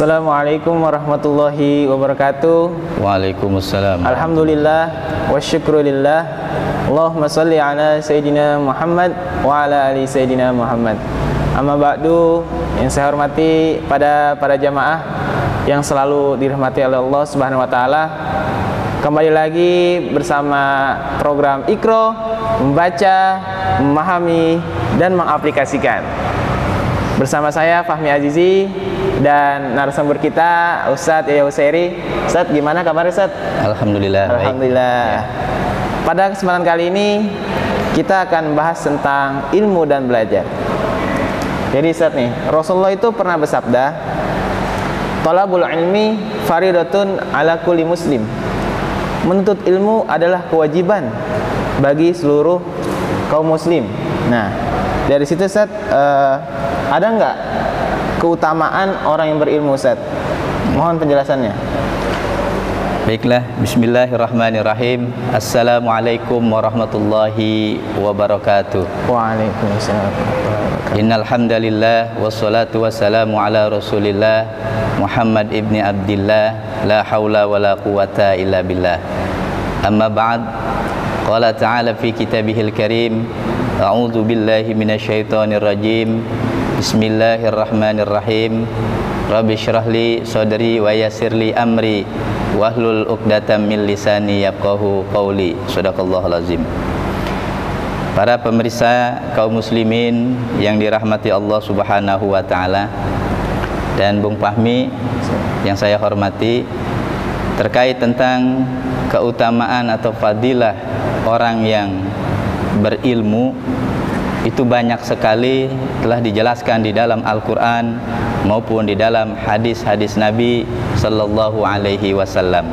Assalamualaikum warahmatullahi wabarakatuh. Waalaikumsalam. Alhamdulillah wa syukrulillah. Allahumma salli ala Sayyidina Muhammad wa ala ali Sayyidina Muhammad. Amma ba'du, yang saya hormati pada para jamaah yang selalu dirahmati oleh Allah Subhanahu wa taala. Kembali lagi bersama program Ikro membaca, memahami dan mengaplikasikan. Bersama saya Fahmi Azizi dan narasumber kita Ustadz Yaya Usairi. Ustadz gimana kabar Ustadz? Alhamdulillah. baik. Alhamdulillah. Pada kesempatan kali ini kita akan bahas tentang ilmu dan belajar. Jadi Ustadz nih, Rasulullah itu pernah bersabda, "Talabul ilmi faridatun ala kulli muslim." Menuntut ilmu adalah kewajiban bagi seluruh kaum muslim. Nah, dari situ Ustadz eh, ada nggak keutamaan orang yang berilmu Ustadz? Mohon penjelasannya. Baiklah, bismillahirrahmanirrahim. Assalamualaikum warahmatullahi wabarakatuh. Waalaikumsalam. Innal hamdalillah wassalatu wassalamu ala Rasulillah Muhammad ibni Abdillah la haula wala quwata illa billah. Amma ba'd. Qala ta'ala fi kitabihil karim A'udzu billahi minasyaitonir rajim. Bismillahirrahmanirrahim. Rabbi syrah li sadri wa yassir amri wahlul 'uqdatam min lisani yafqahu qawli. Shadaqallahul azim. Para pemirsa kaum muslimin yang dirahmati Allah Subhanahu wa taala dan Bung Fahmi yang saya hormati terkait tentang keutamaan atau fadilah orang yang berilmu itu banyak sekali telah dijelaskan di dalam Al-Qur'an maupun di dalam hadis-hadis Nabi sallallahu alaihi wasallam.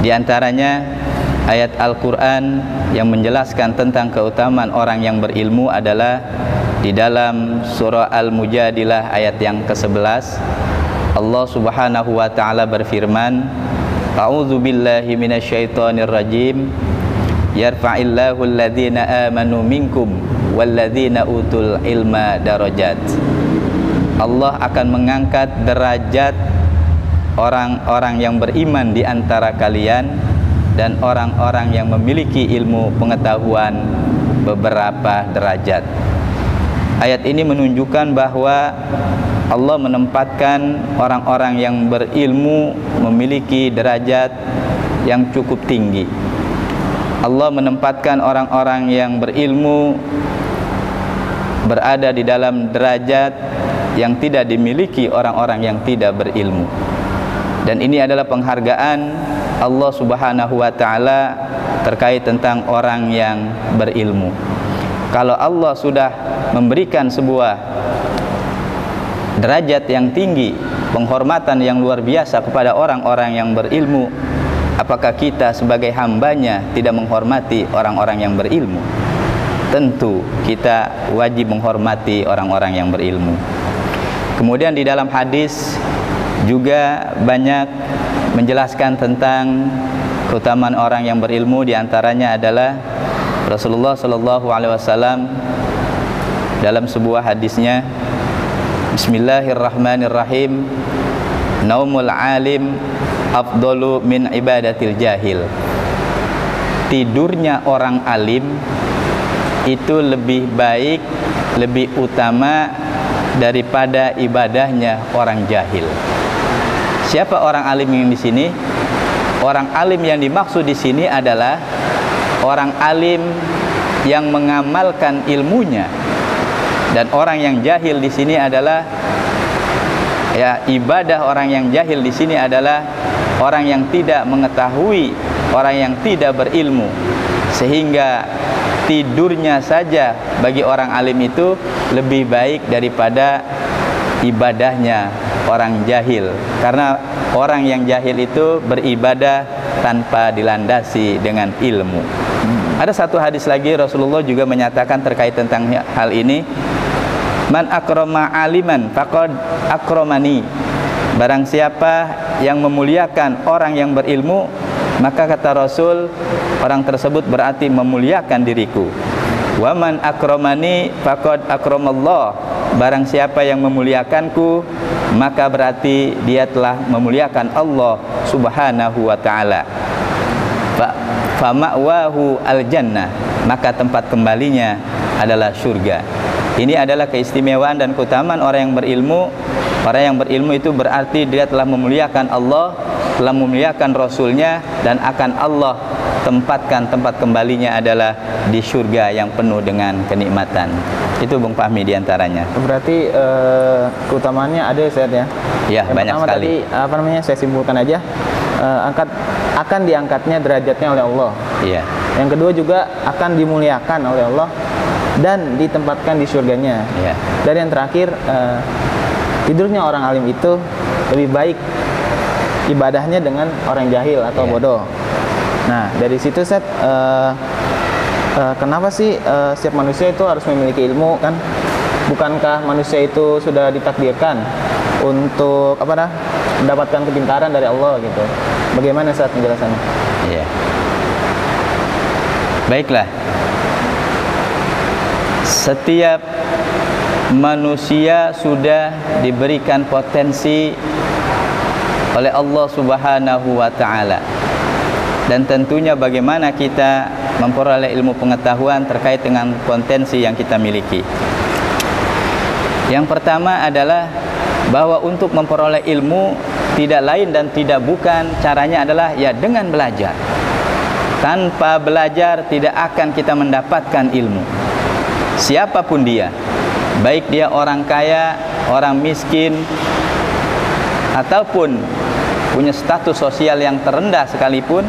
Di antaranya ayat Al-Qur'an yang menjelaskan tentang keutamaan orang yang berilmu adalah di dalam surah Al-Mujadilah ayat yang ke-11 Allah Subhanahu wa taala berfirman A'udzu billahi minasyaitonir rajim Yarfa'illahu alladhina amanu minkum walladzina utul ilma darajat Allah akan mengangkat derajat orang-orang yang beriman di antara kalian dan orang-orang yang memiliki ilmu pengetahuan beberapa derajat. Ayat ini menunjukkan bahwa Allah menempatkan orang-orang yang berilmu memiliki derajat yang cukup tinggi. Allah menempatkan orang-orang yang berilmu berada di dalam derajat yang tidak dimiliki orang-orang yang tidak berilmu. Dan ini adalah penghargaan Allah Subhanahu wa taala terkait tentang orang yang berilmu. Kalau Allah sudah memberikan sebuah derajat yang tinggi, penghormatan yang luar biasa kepada orang-orang yang berilmu, apakah kita sebagai hambanya tidak menghormati orang-orang yang berilmu? Tentu kita wajib menghormati orang-orang yang berilmu. Kemudian di dalam hadis juga banyak menjelaskan tentang keutamaan orang yang berilmu di antaranya adalah Rasulullah Shallallahu alaihi wasallam dalam sebuah hadisnya Bismillahirrahmanirrahim Naumul alim afdalu min ibadatil jahil Tidurnya orang alim itu lebih baik, lebih utama daripada ibadahnya orang jahil. Siapa orang alim yang di sini? Orang alim yang dimaksud di sini adalah orang alim yang mengamalkan ilmunya. Dan orang yang jahil di sini adalah ya ibadah orang yang jahil di sini adalah orang yang tidak mengetahui, orang yang tidak berilmu. Sehingga tidurnya saja bagi orang alim itu lebih baik daripada ibadahnya orang jahil. Karena orang yang jahil itu beribadah tanpa dilandasi dengan ilmu. Ada satu hadis lagi Rasulullah juga menyatakan terkait tentang hal ini. Man akrama aliman faqad akramani. Barang siapa yang memuliakan orang yang berilmu maka kata Rasul orang tersebut berarti memuliakan diriku. Waman akramani faqad akramallah barang siapa yang memuliakanku maka berarti dia telah memuliakan Allah Subhanahu wa taala. Fa fama'wahu al-jannah. Maka tempat kembalinya adalah surga ini adalah keistimewaan dan keutamaan orang yang berilmu orang yang berilmu itu berarti dia telah memuliakan Allah telah memuliakan Rasulnya dan akan Allah tempatkan tempat kembalinya adalah di surga yang penuh dengan kenikmatan. Itu Bung Fahmi di antaranya. Berarti uh, keutamaannya ada Ustaz ya? Ya, yang banyak sekali. Tadi, apa namanya? Saya simpulkan aja. Uh, angkat akan diangkatnya derajatnya oleh Allah. Iya. Yang kedua juga akan dimuliakan oleh Allah dan ditempatkan di surganya. Iya. Dan yang terakhir uh, tidurnya orang alim itu lebih baik ibadahnya dengan orang jahil atau yeah. bodoh. Nah, dari situ set uh, uh, kenapa sih uh, setiap manusia itu harus memiliki ilmu kan? Bukankah manusia itu sudah ditakdirkan untuk apa dah mendapatkan kepintaran dari Allah gitu? Bagaimana saat penjelasannya? Iya. Baiklah. Setiap manusia sudah diberikan potensi oleh Allah Subhanahu wa taala. Dan tentunya bagaimana kita memperoleh ilmu pengetahuan terkait dengan potensi yang kita miliki. Yang pertama adalah bahwa untuk memperoleh ilmu tidak lain dan tidak bukan caranya adalah ya dengan belajar. Tanpa belajar tidak akan kita mendapatkan ilmu. Siapa pun dia, baik dia orang kaya, orang miskin, ataupun punya status sosial yang terendah sekalipun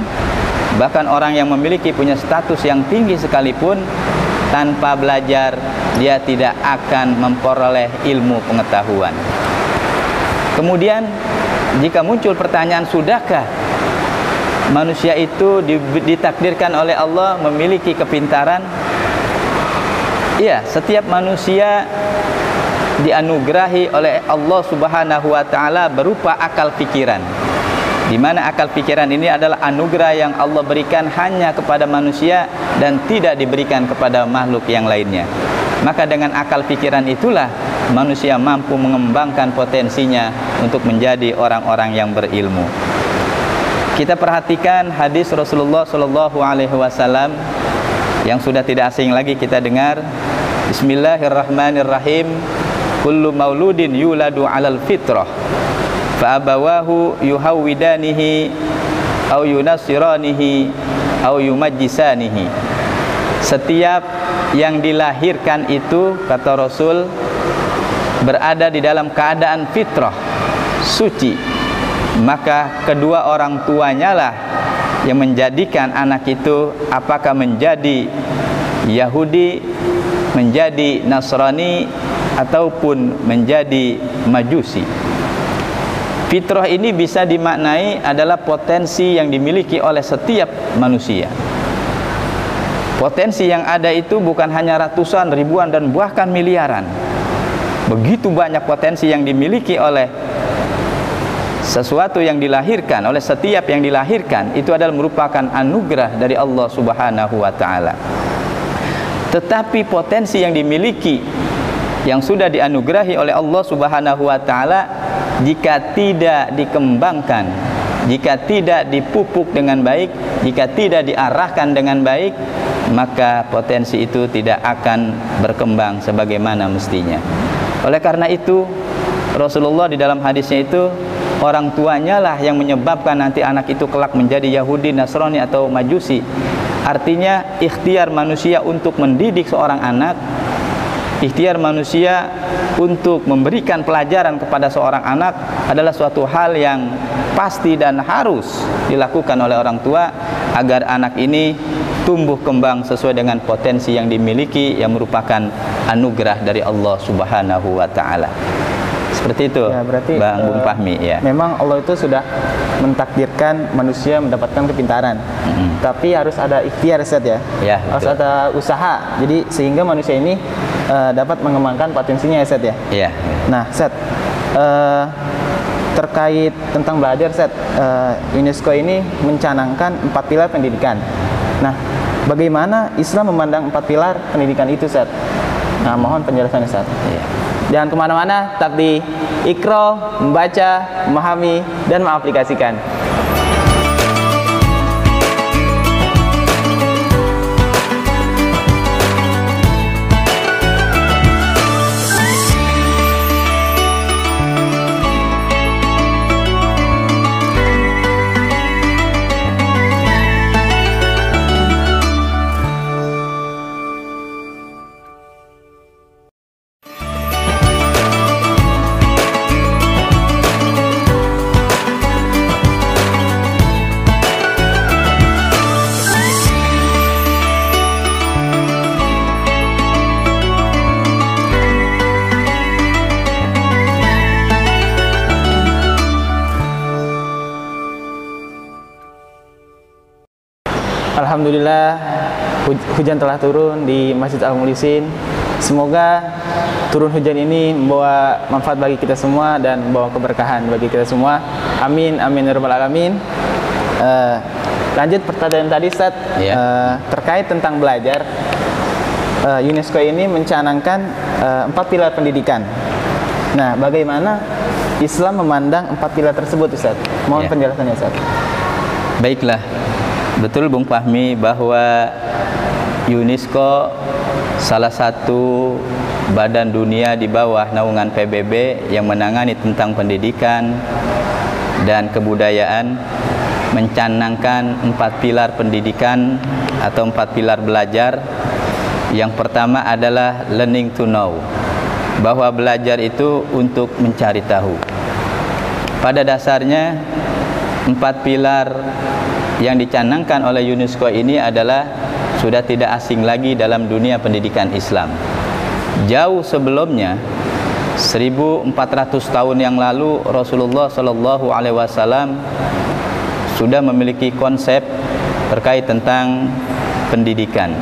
bahkan orang yang memiliki punya status yang tinggi sekalipun tanpa belajar dia tidak akan memperoleh ilmu pengetahuan. Kemudian jika muncul pertanyaan sudahkah manusia itu ditakdirkan oleh Allah memiliki kepintaran iya setiap manusia dianugerahi oleh Allah Subhanahu wa taala berupa akal pikiran di mana akal pikiran ini adalah anugerah yang Allah berikan hanya kepada manusia dan tidak diberikan kepada makhluk yang lainnya. Maka dengan akal pikiran itulah manusia mampu mengembangkan potensinya untuk menjadi orang-orang yang berilmu. Kita perhatikan hadis Rasulullah Shallallahu Alaihi Wasallam yang sudah tidak asing lagi kita dengar. Bismillahirrahmanirrahim. Kullu mauludin yuladu alal fitrah. Fa abawahu yuhawwidanihi au yunasiranihi au yumajjisanihi. Setiap yang dilahirkan itu kata Rasul berada di dalam keadaan fitrah suci. Maka kedua orang tuanya lah yang menjadikan anak itu apakah menjadi Yahudi menjadi Nasrani ataupun menjadi Majusi Fitrah ini bisa dimaknai adalah potensi yang dimiliki oleh setiap manusia. Potensi yang ada itu bukan hanya ratusan, ribuan dan bahkan miliaran. Begitu banyak potensi yang dimiliki oleh sesuatu yang dilahirkan oleh setiap yang dilahirkan itu adalah merupakan anugerah dari Allah Subhanahu wa taala. Tetapi potensi yang dimiliki yang sudah dianugerahi oleh Allah Subhanahu wa taala jika tidak dikembangkan jika tidak dipupuk dengan baik jika tidak diarahkan dengan baik maka potensi itu tidak akan berkembang sebagaimana mestinya. Oleh karena itu Rasulullah di dalam hadisnya itu orang tuanya lah yang menyebabkan nanti anak itu kelak menjadi Yahudi, Nasrani atau Majusi artinya ikhtiar manusia untuk mendidik seorang anak ikhtiar manusia untuk memberikan pelajaran kepada seorang anak adalah suatu hal yang pasti dan harus dilakukan oleh orang tua agar anak ini tumbuh kembang sesuai dengan potensi yang dimiliki yang merupakan anugerah dari Allah Subhanahu wa taala. Seperti itu. Ya, berarti Bang Bung eh, Fahmi ya. Memang Allah itu sudah mentakdirkan manusia mendapatkan kepintaran. Mm-hmm. Tapi harus ada ikhtiar set ya. ya harus betul. ada usaha. Jadi sehingga manusia ini uh, dapat mengembangkan potensinya ya set ya. Iya. Nah, set uh, terkait tentang belajar set uh, UNESCO ini mencanangkan empat pilar pendidikan. Nah, bagaimana Islam memandang empat pilar pendidikan itu set? Nah, mohon penjelasannya set. Iya. Jangan ke mana-mana, tetap di Ikro, membaca, memahami, dan mengaplikasikan. Alhamdulillah hujan telah turun di Masjid Al Mulisin. Semoga turun hujan ini membawa manfaat bagi kita semua dan membawa keberkahan bagi kita semua. Amin amin ya rabbal alamin. Uh, lanjut pertanyaan tadi Ustaz ya. uh, terkait tentang belajar. Uh, UNESCO ini mencanangkan uh, empat pilar pendidikan. Nah, bagaimana Islam memandang empat pilar tersebut Ustaz? Mohon ya. penjelasannya Ustaz. Baiklah, Betul Bung Fahmi bahwa UNESCO salah satu badan dunia di bawah naungan PBB yang menangani tentang pendidikan dan kebudayaan mencanangkan empat pilar pendidikan atau empat pilar belajar. Yang pertama adalah learning to know bahwa belajar itu untuk mencari tahu. Pada dasarnya empat pilar yang dicanangkan oleh UNESCO ini adalah sudah tidak asing lagi dalam dunia pendidikan Islam. Jauh sebelumnya 1400 tahun yang lalu Rasulullah Shallallahu alaihi wasallam sudah memiliki konsep terkait tentang pendidikan.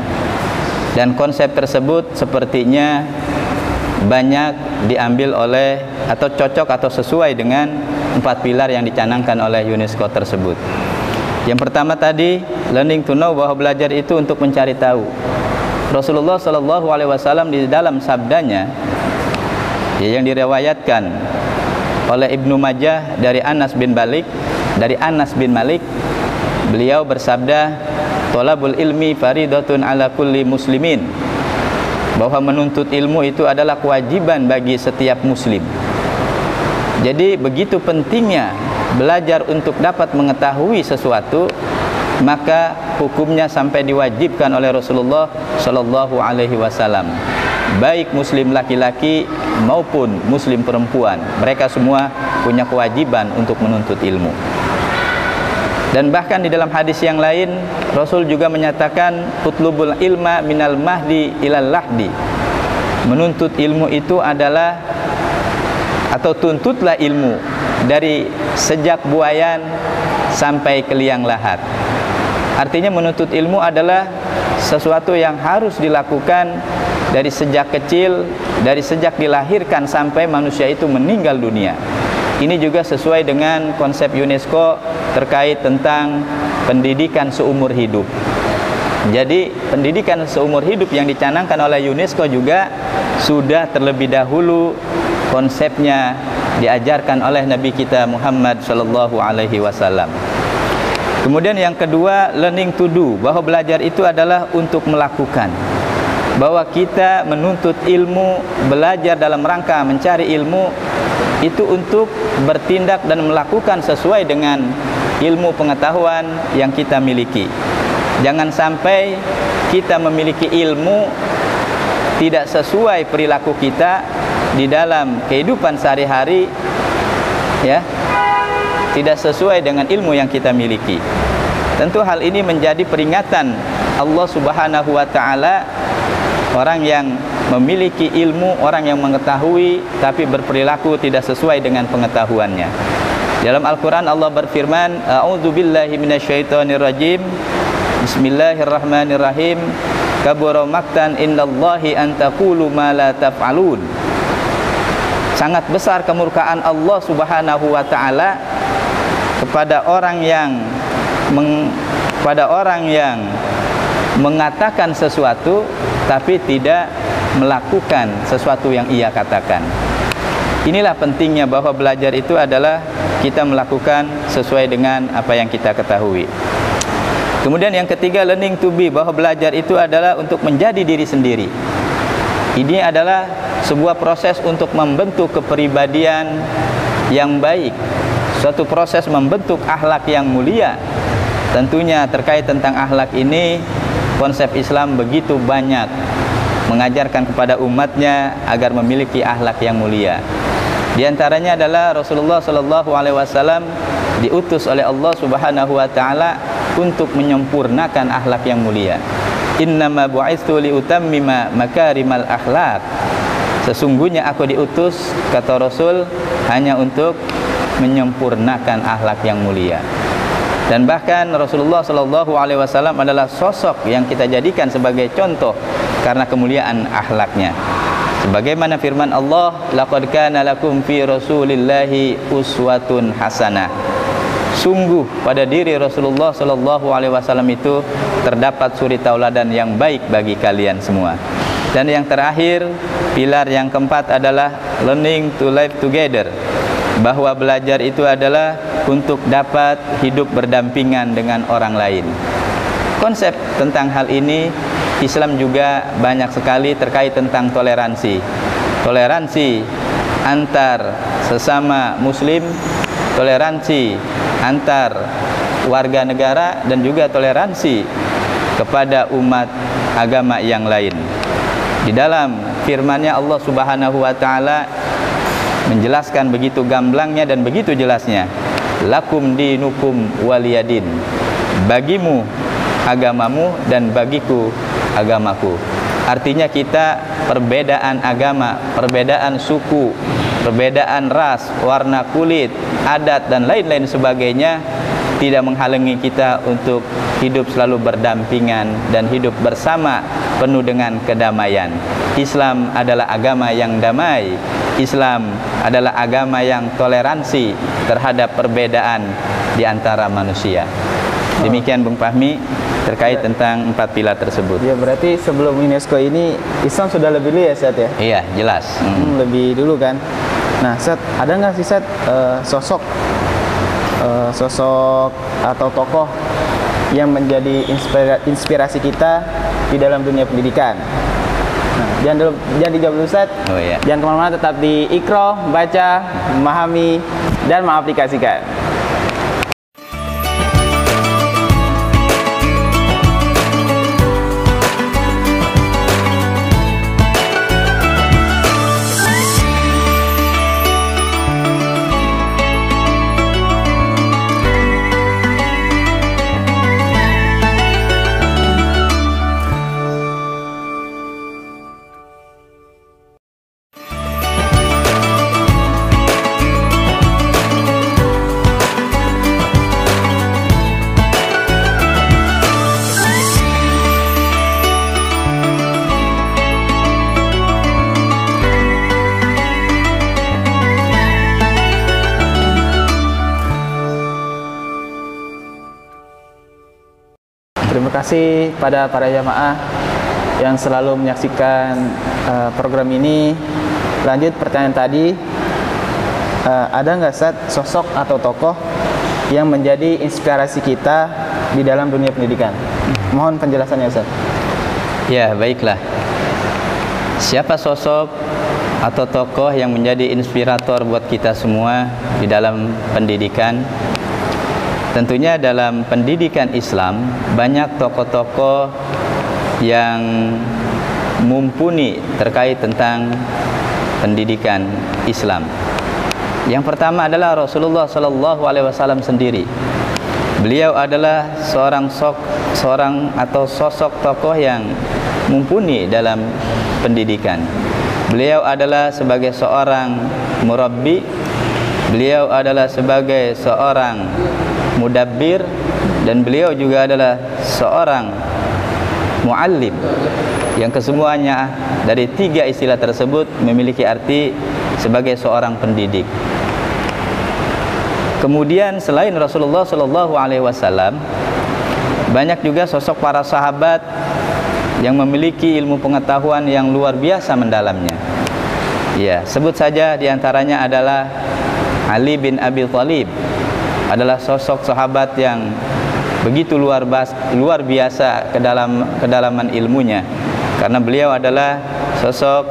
Dan konsep tersebut sepertinya banyak diambil oleh atau cocok atau sesuai dengan empat pilar yang dicanangkan oleh UNESCO tersebut. Yang pertama tadi learning to know bahwa belajar itu untuk mencari tahu. Rasulullah Shallallahu Alaihi Wasallam di dalam sabdanya ya, yang diriwayatkan oleh Ibnu Majah dari Anas bin Malik dari Anas bin Malik beliau bersabda tolabul ilmi faridatun ala kulli muslimin bahwa menuntut ilmu itu adalah kewajiban bagi setiap muslim jadi begitu pentingnya belajar untuk dapat mengetahui sesuatu maka hukumnya sampai diwajibkan oleh Rasulullah sallallahu alaihi wasallam. Baik muslim laki-laki maupun muslim perempuan mereka semua punya kewajiban untuk menuntut ilmu. Dan bahkan di dalam hadis yang lain Rasul juga menyatakan utlubul ilma minal mahdi ilal lahdi. Menuntut ilmu itu adalah atau tuntutlah ilmu dari sejak buayan sampai ke liang lahat. Artinya menuntut ilmu adalah sesuatu yang harus dilakukan dari sejak kecil, dari sejak dilahirkan sampai manusia itu meninggal dunia. Ini juga sesuai dengan konsep UNESCO terkait tentang pendidikan seumur hidup. Jadi pendidikan seumur hidup yang dicanangkan oleh UNESCO juga sudah terlebih dahulu konsepnya diajarkan oleh Nabi kita Muhammad sallallahu alaihi wasallam. Kemudian yang kedua, learning to do, bahwa belajar itu adalah untuk melakukan. Bahwa kita menuntut ilmu, belajar dalam rangka mencari ilmu itu untuk bertindak dan melakukan sesuai dengan ilmu pengetahuan yang kita miliki. Jangan sampai kita memiliki ilmu tidak sesuai perilaku kita di dalam kehidupan sehari-hari ya tidak sesuai dengan ilmu yang kita miliki. Tentu hal ini menjadi peringatan Allah Subhanahu wa taala orang yang memiliki ilmu, orang yang mengetahui tapi berperilaku tidak sesuai dengan pengetahuannya. Dalam Al-Qur'an Allah berfirman, "A'udzu billahi minasyaitonir rajim. Bismillahirrahmanirrahim. Kabura maktan indallahi an taqulu ma la taf'alun." Sangat besar kemurkaan Allah Subhanahu wa taala kepada orang yang meng, kepada orang yang mengatakan sesuatu tapi tidak melakukan sesuatu yang ia katakan. Inilah pentingnya bahwa belajar itu adalah kita melakukan sesuai dengan apa yang kita ketahui. Kemudian yang ketiga learning to be bahwa belajar itu adalah untuk menjadi diri sendiri. Ini adalah sebuah proses untuk membentuk kepribadian yang baik. Suatu proses membentuk akhlak yang mulia. Tentunya terkait tentang akhlak ini konsep Islam begitu banyak mengajarkan kepada umatnya agar memiliki akhlak yang mulia. Di antaranya adalah Rasulullah sallallahu alaihi wasallam diutus oleh Allah Subhanahu wa taala untuk menyempurnakan akhlak yang mulia. Innama bu'istu liutammima makarimal akhlak. Sesungguhnya aku diutus kata Rasul hanya untuk menyempurnakan akhlak yang mulia. Dan bahkan Rasulullah sallallahu alaihi wasallam adalah sosok yang kita jadikan sebagai contoh karena kemuliaan akhlaknya. Sebagaimana firman Allah, laqad kana lakum fi Rasulillahi uswatun hasanah. Sungguh pada diri Rasulullah sallallahu alaihi wasallam itu terdapat suri tauladan yang baik bagi kalian semua. Dan yang terakhir, pilar yang keempat adalah learning to live together. Bahwa belajar itu adalah untuk dapat hidup berdampingan dengan orang lain. Konsep tentang hal ini Islam juga banyak sekali terkait tentang toleransi. Toleransi antar sesama muslim, toleransi antar warga negara dan juga toleransi kepada umat agama yang lain. Di dalam firman-Nya Allah Subhanahu wa taala menjelaskan begitu gamblangnya dan begitu jelasnya. Lakum dinukum waliyadin. Bagimu agamamu dan bagiku agamaku. Artinya kita perbedaan agama, perbedaan suku, perbedaan ras, warna kulit, adat dan lain-lain sebagainya tidak menghalangi kita untuk hidup selalu berdampingan dan hidup bersama penuh dengan kedamaian. Islam adalah agama yang damai. Islam adalah agama yang toleransi terhadap perbedaan di antara manusia. Demikian Bung Fahmi terkait ya. tentang empat pilar tersebut. Ya berarti sebelum UNESCO ini Islam sudah lebih dulu ya Seth ya? Iya jelas. Hmm. Hmm, lebih dulu kan. Nah Seth ada nggak sih Seth uh, sosok uh, sosok atau tokoh yang menjadi inspirasi kita di dalam dunia pendidikan? Nah, jangan dulu, jangan dijawab dulu Seth. Oh iya. Jangan ke mana-mana tetap di Ikro, baca, memahami dan mengaplikasikan. Kasih pada para jamaah yang selalu menyaksikan uh, program ini. Lanjut pertanyaan tadi, uh, ada nggak saat sosok atau tokoh yang menjadi inspirasi kita di dalam dunia pendidikan? Mohon penjelasannya Ustaz. Ya, baiklah. Siapa sosok atau tokoh yang menjadi inspirator buat kita semua di dalam pendidikan? Tentunya dalam pendidikan Islam banyak tokoh-tokoh yang mumpuni terkait tentang pendidikan Islam. Yang pertama adalah Rasulullah sallallahu alaihi wasallam sendiri. Beliau adalah seorang sok seorang atau sosok tokoh yang mumpuni dalam pendidikan. Beliau adalah sebagai seorang murabbi, beliau adalah sebagai seorang mudabbir dan beliau juga adalah seorang muallim yang kesemuanya dari tiga istilah tersebut memiliki arti sebagai seorang pendidik. Kemudian selain Rasulullah Shallallahu Alaihi Wasallam banyak juga sosok para sahabat yang memiliki ilmu pengetahuan yang luar biasa mendalamnya. Ya, sebut saja di antaranya adalah Ali bin Abi Thalib adalah sosok sahabat yang begitu luar biasa, luar biasa ke dalam kedalaman ilmunya karena beliau adalah sosok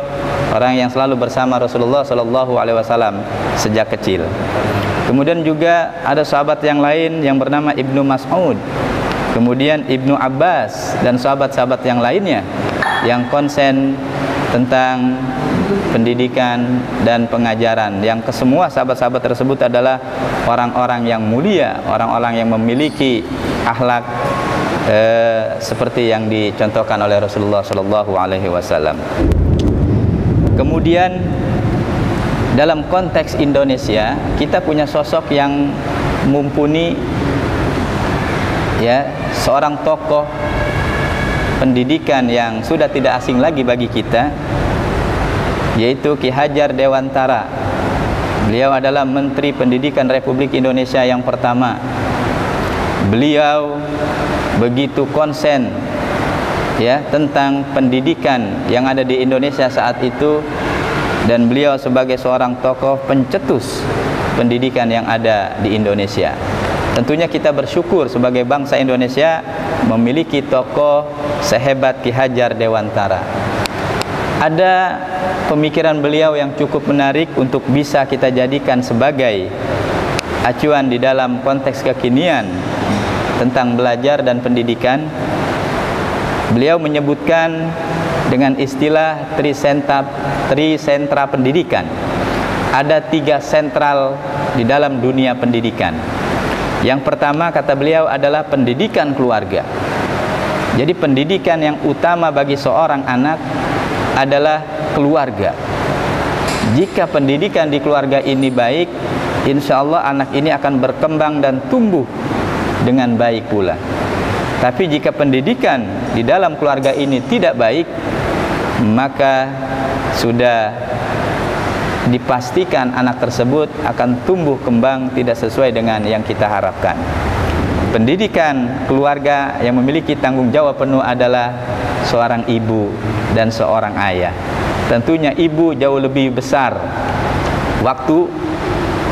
orang yang selalu bersama Rasulullah sallallahu alaihi wasallam sejak kecil. Kemudian juga ada sahabat yang lain yang bernama Ibnu Mas'ud. Kemudian Ibnu Abbas dan sahabat-sahabat yang lainnya yang konsen tentang pendidikan dan pengajaran yang kesemua sahabat-sahabat tersebut adalah orang-orang yang mulia, orang-orang yang memiliki akhlak eh, seperti yang dicontohkan oleh Rasulullah sallallahu alaihi wasallam. Kemudian dalam konteks Indonesia kita punya sosok yang mumpuni ya seorang tokoh pendidikan yang sudah tidak asing lagi bagi kita yaitu Ki Hajar Dewantara beliau adalah Menteri Pendidikan Republik Indonesia yang pertama beliau begitu konsen ya tentang pendidikan yang ada di Indonesia saat itu dan beliau sebagai seorang tokoh pencetus pendidikan yang ada di Indonesia. Tentunya kita bersyukur sebagai bangsa Indonesia memiliki tokoh sehebat Ki Hajar Dewantara. Ada pemikiran beliau yang cukup menarik untuk bisa kita jadikan sebagai acuan di dalam konteks kekinian tentang belajar dan pendidikan Beliau menyebutkan dengan istilah trisentra, trisentra pendidikan. Ada tiga sentral di dalam dunia pendidikan. Yang pertama kata beliau adalah pendidikan keluarga. Jadi pendidikan yang utama bagi seorang anak adalah keluarga. Jika pendidikan di keluarga ini baik, insya Allah anak ini akan berkembang dan tumbuh dengan baik pula. Tapi jika pendidikan di dalam keluarga ini tidak baik, maka sudah dipastikan anak tersebut akan tumbuh kembang tidak sesuai dengan yang kita harapkan. Pendidikan keluarga yang memiliki tanggung jawab penuh adalah seorang ibu dan seorang ayah. Tentunya ibu jauh lebih besar waktu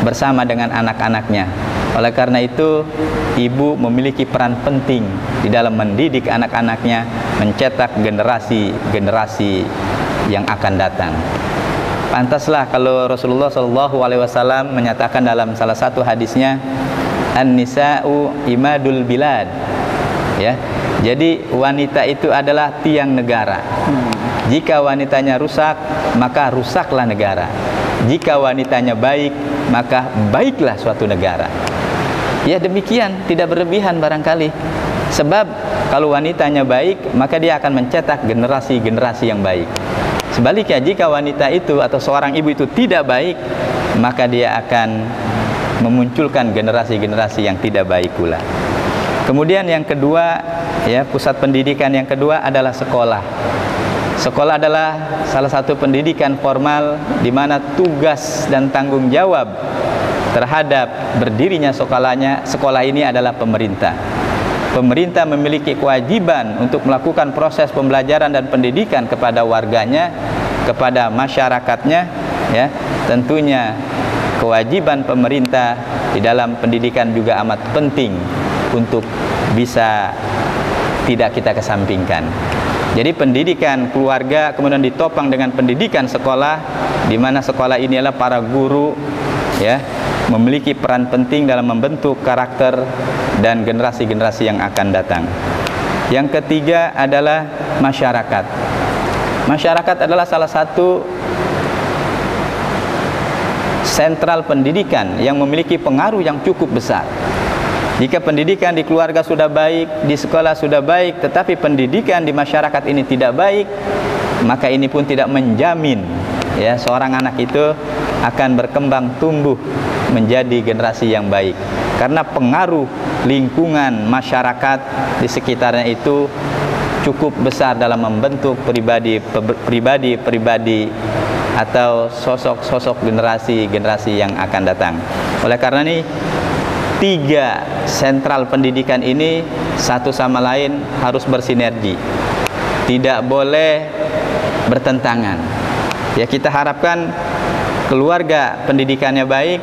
bersama dengan anak-anaknya oleh karena itu, ibu memiliki peran penting di dalam mendidik anak-anaknya, mencetak generasi-generasi yang akan datang. Pantaslah kalau Rasulullah Shallallahu Alaihi Wasallam menyatakan dalam salah satu hadisnya, an-nisa'u imadul bilad. Ya, jadi wanita itu adalah tiang negara. Jika wanitanya rusak, maka rusaklah negara. Jika wanitanya baik, maka baiklah suatu negara. Ya demikian, tidak berlebihan barangkali. Sebab kalau wanitanya baik, maka dia akan mencetak generasi-generasi yang baik. Sebaliknya jika wanita itu atau seorang ibu itu tidak baik, maka dia akan memunculkan generasi-generasi yang tidak baik pula. Kemudian yang kedua, ya pusat pendidikan yang kedua adalah sekolah. Sekolah adalah salah satu pendidikan formal di mana tugas dan tanggung jawab terhadap berdirinya sekolahnya sekolah ini adalah pemerintah. Pemerintah memiliki kewajiban untuk melakukan proses pembelajaran dan pendidikan kepada warganya, kepada masyarakatnya, ya. Tentunya kewajiban pemerintah di dalam pendidikan juga amat penting untuk bisa tidak kita kesampingkan. Jadi pendidikan keluarga kemudian ditopang dengan pendidikan sekolah di mana sekolah ini adalah para guru ya memiliki peran penting dalam membentuk karakter dan generasi-generasi yang akan datang. Yang ketiga adalah masyarakat. Masyarakat adalah salah satu sentral pendidikan yang memiliki pengaruh yang cukup besar. Jika pendidikan di keluarga sudah baik, di sekolah sudah baik, tetapi pendidikan di masyarakat ini tidak baik, maka ini pun tidak menjamin ya seorang anak itu akan berkembang tumbuh menjadi generasi yang baik karena pengaruh lingkungan masyarakat di sekitarnya itu cukup besar dalam membentuk pribadi pribadi pribadi atau sosok-sosok generasi-generasi yang akan datang. Oleh karena ini tiga sentral pendidikan ini satu sama lain harus bersinergi. tidak boleh bertentangan. Ya kita harapkan keluarga pendidikannya baik,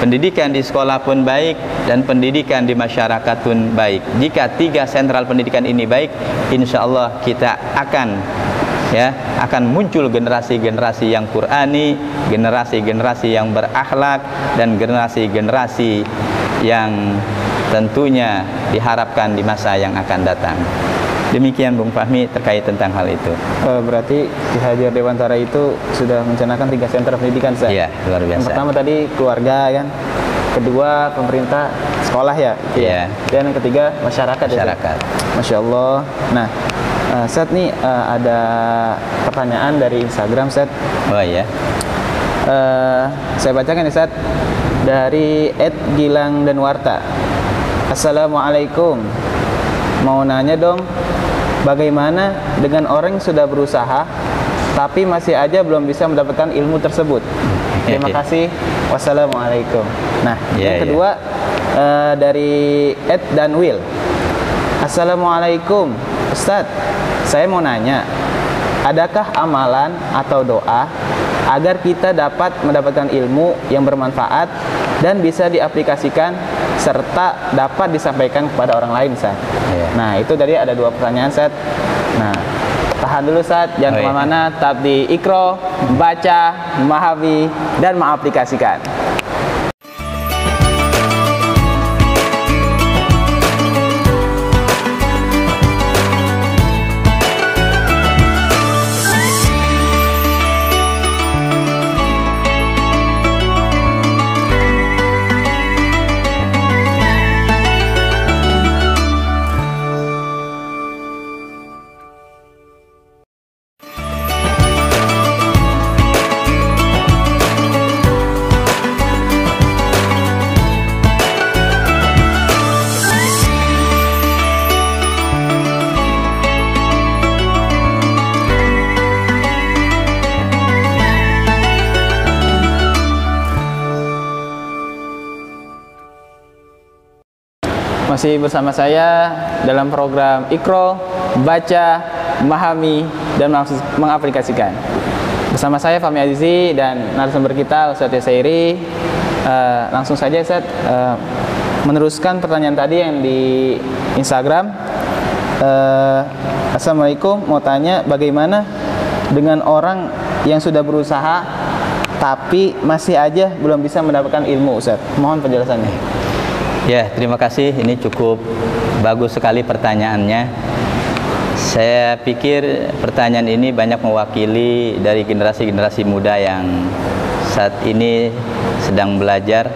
pendidikan di sekolah pun baik dan pendidikan di masyarakat pun baik. Jika tiga sentral pendidikan ini baik, insya Allah kita akan ya akan muncul generasi-generasi yang Qurani, generasi-generasi yang berakhlak dan generasi-generasi yang tentunya diharapkan di masa yang akan datang. Demikian Bung Fahmi terkait tentang hal itu. Uh, berarti Ki Hajar Dewantara itu sudah mencanangkan tiga sentra pendidikan saya. Iya, luar biasa. Yang pertama tadi keluarga kan. Kedua pemerintah sekolah ya. Gitu ya. Iya. Dan yang ketiga masyarakat. Ya, masyarakat. Ya, Masya Allah. Nah, uh, Set nih uh, ada pertanyaan dari Instagram Set. Oh iya. Uh, saya bacakan nih Set dari Ed Gilang dan Warta. Assalamualaikum. Mau nanya dong, bagaimana dengan orang yang sudah berusaha tapi masih aja belum bisa mendapatkan ilmu tersebut? Terima kasih. Wassalamualaikum. Nah, yeah, yang ya. kedua yeah. uh, dari Ed dan Will. Assalamualaikum, Ustadz. Saya mau nanya, adakah amalan atau doa agar kita dapat mendapatkan ilmu yang bermanfaat dan bisa diaplikasikan serta dapat disampaikan kepada orang lain Ustaz. Yeah. Nah, itu tadi ada dua pertanyaan Ustaz. Nah, tahan dulu Ustaz, jangan oh, iya. ke mana-mana, tetap di Ikro, baca, memahami, dan mengaplikasikan. Masih bersama saya dalam program Ikro, Baca, Memahami, dan Mengaplikasikan. Bersama saya Fahmi Azizi dan narasumber kita Ustaz Yasairi. Uh, langsung saja Ustaz uh, meneruskan pertanyaan tadi yang di Instagram. Uh, Assalamualaikum, mau tanya bagaimana dengan orang yang sudah berusaha tapi masih aja belum bisa mendapatkan ilmu Ustaz. Mohon penjelasannya. Ya, terima kasih. Ini cukup bagus sekali pertanyaannya. Saya pikir pertanyaan ini banyak mewakili dari generasi-generasi muda yang saat ini sedang belajar.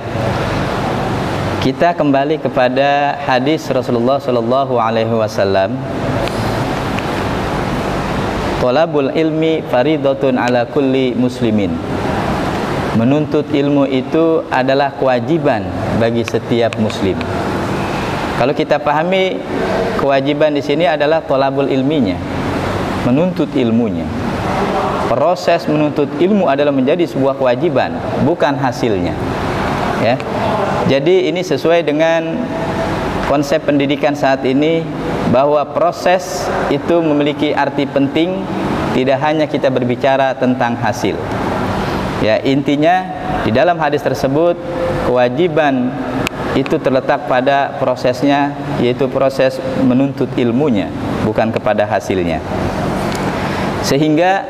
Kita kembali kepada hadis Rasulullah Shallallahu Alaihi Wasallam. Tolabul ilmi faridatun ala kulli muslimin. Menuntut ilmu itu adalah kewajiban bagi setiap muslim. Kalau kita pahami kewajiban di sini adalah tolabul ilminya, menuntut ilmunya. Proses menuntut ilmu adalah menjadi sebuah kewajiban, bukan hasilnya. Ya. Jadi ini sesuai dengan konsep pendidikan saat ini bahwa proses itu memiliki arti penting tidak hanya kita berbicara tentang hasil. Ya, intinya di dalam hadis tersebut kewajiban itu terletak pada prosesnya yaitu proses menuntut ilmunya bukan kepada hasilnya. Sehingga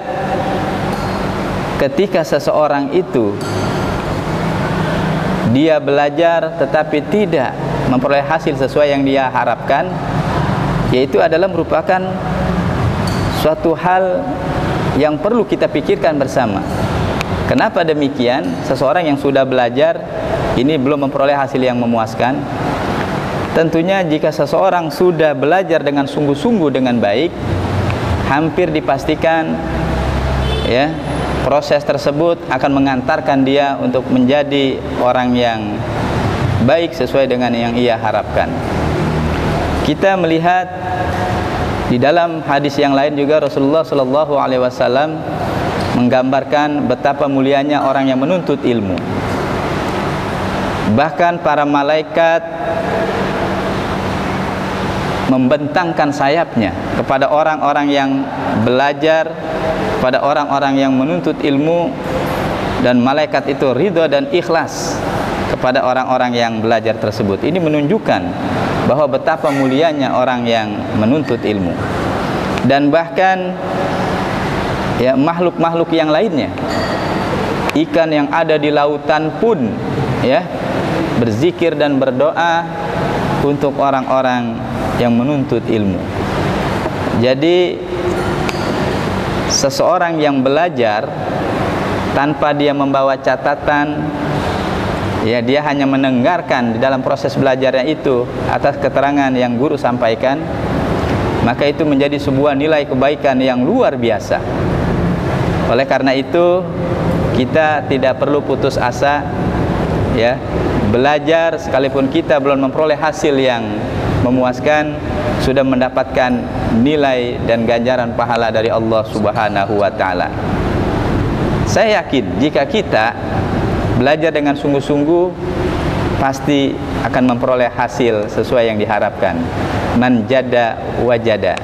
ketika seseorang itu dia belajar tetapi tidak memperoleh hasil sesuai yang dia harapkan yaitu adalah merupakan suatu hal yang perlu kita pikirkan bersama kenapa demikian? Seseorang yang sudah belajar ini belum memperoleh hasil yang memuaskan. Tentunya jika seseorang sudah belajar dengan sungguh-sungguh dengan baik hampir dipastikan ya proses tersebut akan mengantarkan dia untuk menjadi orang yang baik sesuai dengan yang ia harapkan. Kita melihat di dalam hadis yang lain juga Rasulullah Shallallahu Alaihi Wasallam menggambarkan betapa mulianya orang yang menuntut ilmu bahkan para malaikat membentangkan sayapnya kepada orang-orang yang belajar, pada orang-orang yang menuntut ilmu dan malaikat itu ridho dan ikhlas kepada orang-orang yang belajar tersebut. Ini menunjukkan bahwa betapa mulianya orang yang menuntut ilmu. Dan bahkan ya makhluk-makhluk yang lainnya ikan yang ada di lautan pun ya berzikir dan berdoa untuk orang-orang yang menuntut ilmu. Jadi seseorang yang belajar tanpa dia membawa catatan ya dia hanya mendengarkan di dalam proses belajarnya itu atas keterangan yang guru sampaikan maka itu menjadi sebuah nilai kebaikan yang luar biasa oleh karena itu kita tidak perlu putus asa ya belajar sekalipun kita belum memperoleh hasil yang memuaskan sudah mendapatkan nilai dan ganjaran pahala dari Allah Subhanahu wa taala. Saya yakin jika kita belajar dengan sungguh-sungguh pasti akan memperoleh hasil sesuai yang diharapkan. Man jada wajada.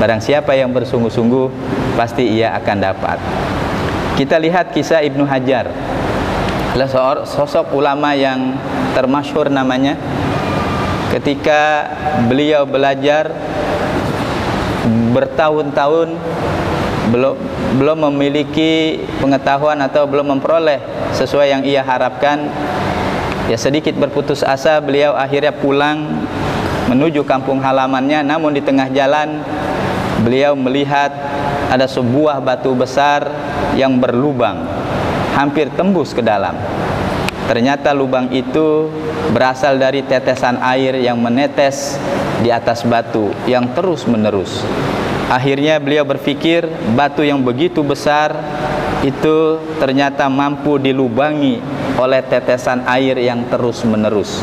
Barang siapa yang bersungguh-sungguh pasti ia akan dapat. Kita lihat kisah Ibnu Hajar. Adalah sosok ulama yang termasyhur namanya. Ketika beliau belajar bertahun-tahun belum belum memiliki pengetahuan atau belum memperoleh sesuai yang ia harapkan ya sedikit berputus asa beliau akhirnya pulang menuju kampung halamannya. Namun di tengah jalan beliau melihat ada sebuah batu besar yang berlubang hampir tembus ke dalam. Ternyata lubang itu berasal dari tetesan air yang menetes di atas batu yang terus menerus akhirnya beliau berpikir batu yang begitu besar itu ternyata mampu dilubangi oleh tetesan air yang terus menerus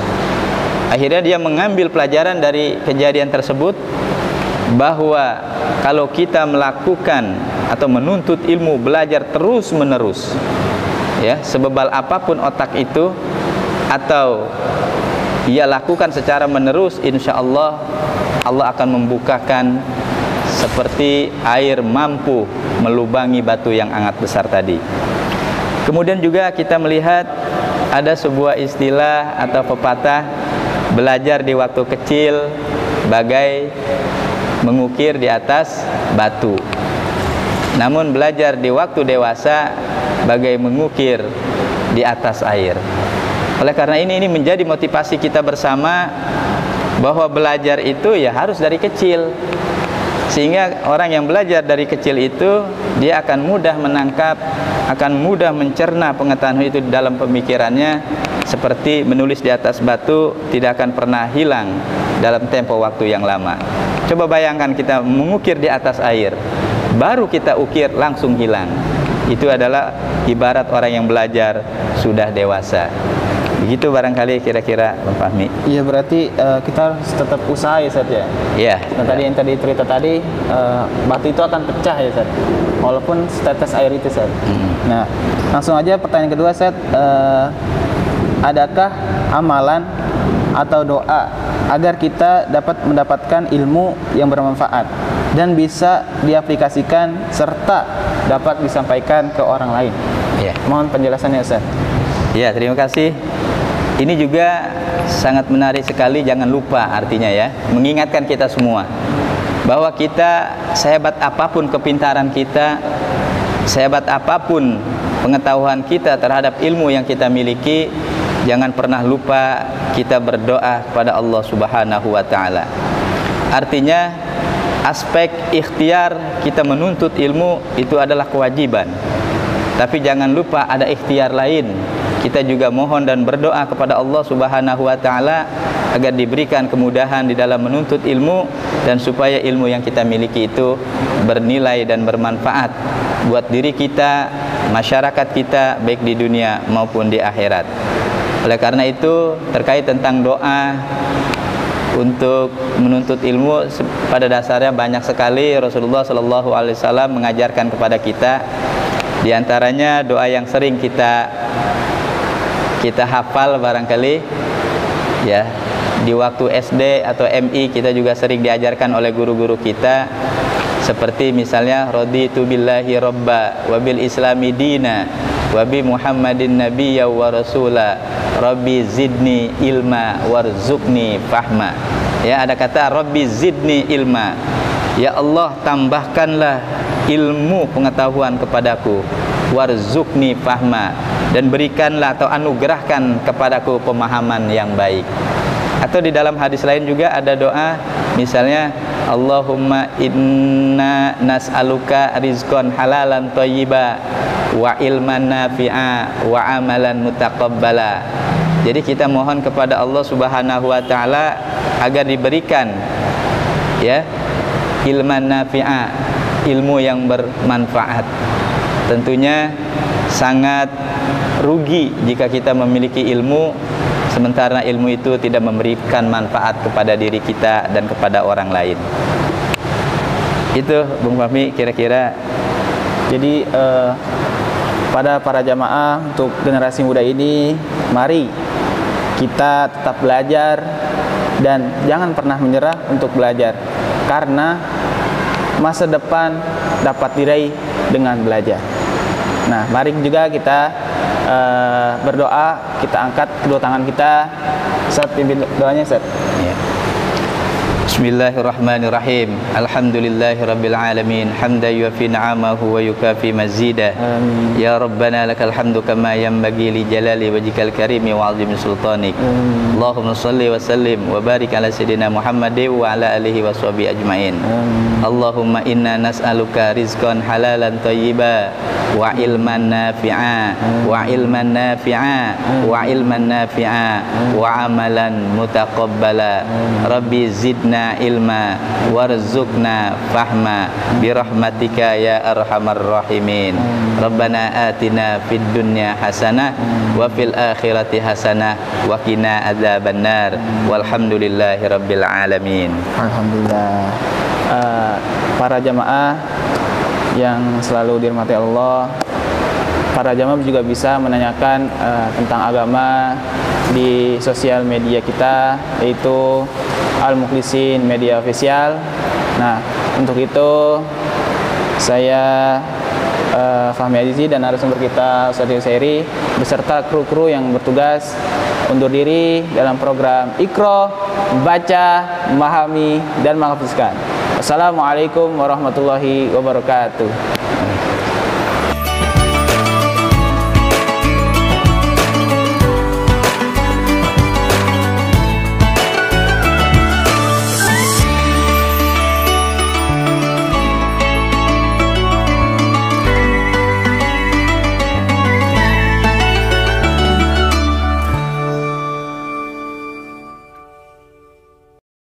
akhirnya dia mengambil pelajaran dari kejadian tersebut bahwa kalau kita melakukan atau menuntut ilmu belajar terus menerus ya sebebal apa pun otak itu atau ia lakukan secara menerus insya Allah Allah akan membukakan seperti air mampu melubangi batu yang sangat besar tadi. Kemudian juga kita melihat ada sebuah istilah atau pepatah belajar di waktu kecil bagai mengukir di atas batu. Namun belajar di waktu dewasa bagai mengukir di atas air. Oleh karena ini ini menjadi motivasi kita bersama bahwa belajar itu ya harus dari kecil. Sehingga orang yang belajar dari kecil itu dia akan mudah menangkap, akan mudah mencerna pengetahuan itu dalam pemikirannya seperti menulis di atas batu tidak akan pernah hilang dalam tempo waktu yang lama. Coba bayangkan kita mengukir di atas air, baru kita ukir langsung hilang. Itu adalah ibarat orang yang belajar sudah dewasa. Begitu barangkali kira-kira Bang Fahmi. Iya berarti uh, kita harus tetap usaha ya Seth ya. Iya. Nah tadi yang tadi cerita tadi uh, batu itu akan pecah ya Seth. Walaupun setetes air itu Seth. Hmm. Nah langsung aja pertanyaan kedua Seth. Uh, adakah amalan atau doa agar kita dapat mendapatkan ilmu yang bermanfaat dan bisa diaplikasikan serta dapat disampaikan ke orang lain. Ya. Mohon penjelasannya Ustaz. Ya, terima kasih. Ini juga sangat menarik sekali jangan lupa artinya ya, mengingatkan kita semua bahwa kita sehebat apa pun kepintaran kita, sehebat apa pun pengetahuan kita terhadap ilmu yang kita miliki, jangan pernah lupa kita berdoa kepada Allah Subhanahu wa taala. Artinya aspek ikhtiar kita menuntut ilmu itu adalah kewajiban. Tapi jangan lupa ada ikhtiar lain. Kita juga mohon dan berdoa kepada Allah Subhanahu wa taala agar diberikan kemudahan di dalam menuntut ilmu dan supaya ilmu yang kita miliki itu bernilai dan bermanfaat buat diri kita, masyarakat kita baik di dunia maupun di akhirat. Oleh karena itu terkait tentang doa untuk menuntut ilmu pada dasarnya banyak sekali Rasulullah Shallallahu Alaihi Wasallam mengajarkan kepada kita. Di antaranya doa yang sering kita kita hafal barangkali ya. Di waktu SD atau MI kita juga sering diajarkan oleh guru-guru kita. Seperti misalnya raditu billahi robba wabil islami dina wabi muhammadin nabiyya wa rasula. Rabbi zidni ilma warzuqni fahma. Ya ada kata rabbi zidni ilma. Ya Allah tambahkanlah ilmu pengetahuan kepadaku. Warzuqni fahma. Dan berikanlah atau anugerahkan kepadaku pemahaman yang baik atau di dalam hadis lain juga ada doa misalnya Allahumma inna nas'aluka rizqan halalan thayyiba wa ilman nafi'a wa amalan mutaqabbala. Jadi kita mohon kepada Allah Subhanahu wa taala agar diberikan ya ilman nafi'a ilmu yang bermanfaat. Tentunya sangat rugi jika kita memiliki ilmu sementara ilmu itu tidak memberikan manfaat kepada diri kita dan kepada orang lain. Itu Bung Fahmi kira-kira. Jadi eh, pada para jamaah untuk generasi muda ini mari kita tetap belajar dan jangan pernah menyerah untuk belajar. Karena masa depan dapat diraih dengan belajar. Nah mari juga kita uh, berdoa kita angkat kedua tangan kita saat pimpin doanya saat ya. Bismillahirrahmanirrahim. Alhamdulillahirabbil alamin. Hamdan yufi ni'amahu wa yukafi mazida Amin. Ya Rabbana lakal hamdu kama yanbaghi li jalali wajhikal karimi wa 'azimi sultanik. Amin. Allahumma salli wa sallim wa barik ala sayidina Muhammad wa ala alihi wa sahbihi ajmain. Amin. Allahumma inna nas'aluka rizqan halalan thayyiba wa ilman nafi'a wa ilman ilma warzuqna fahma birahmatika ya arhamar rahimin. Rabbana atina fid dunya hasanah wa fil akhirati hasanah wa qina adzabannar. Walhamdulillahi rabbil alamin. Alhamdulillah. Uh, para jamaah yang selalu dirahmati Allah para jamaah juga bisa menanyakan uh, tentang agama di sosial media kita yaitu Al Muklisin Media Official. Nah, untuk itu saya uh, Fahmi Azizi dan narasumber kita Ustaz Seri beserta kru-kru yang bertugas undur diri dalam program Ikro, Baca, Memahami, dan Menghafizkan. Assalamualaikum warahmatullahi wabarakatuh.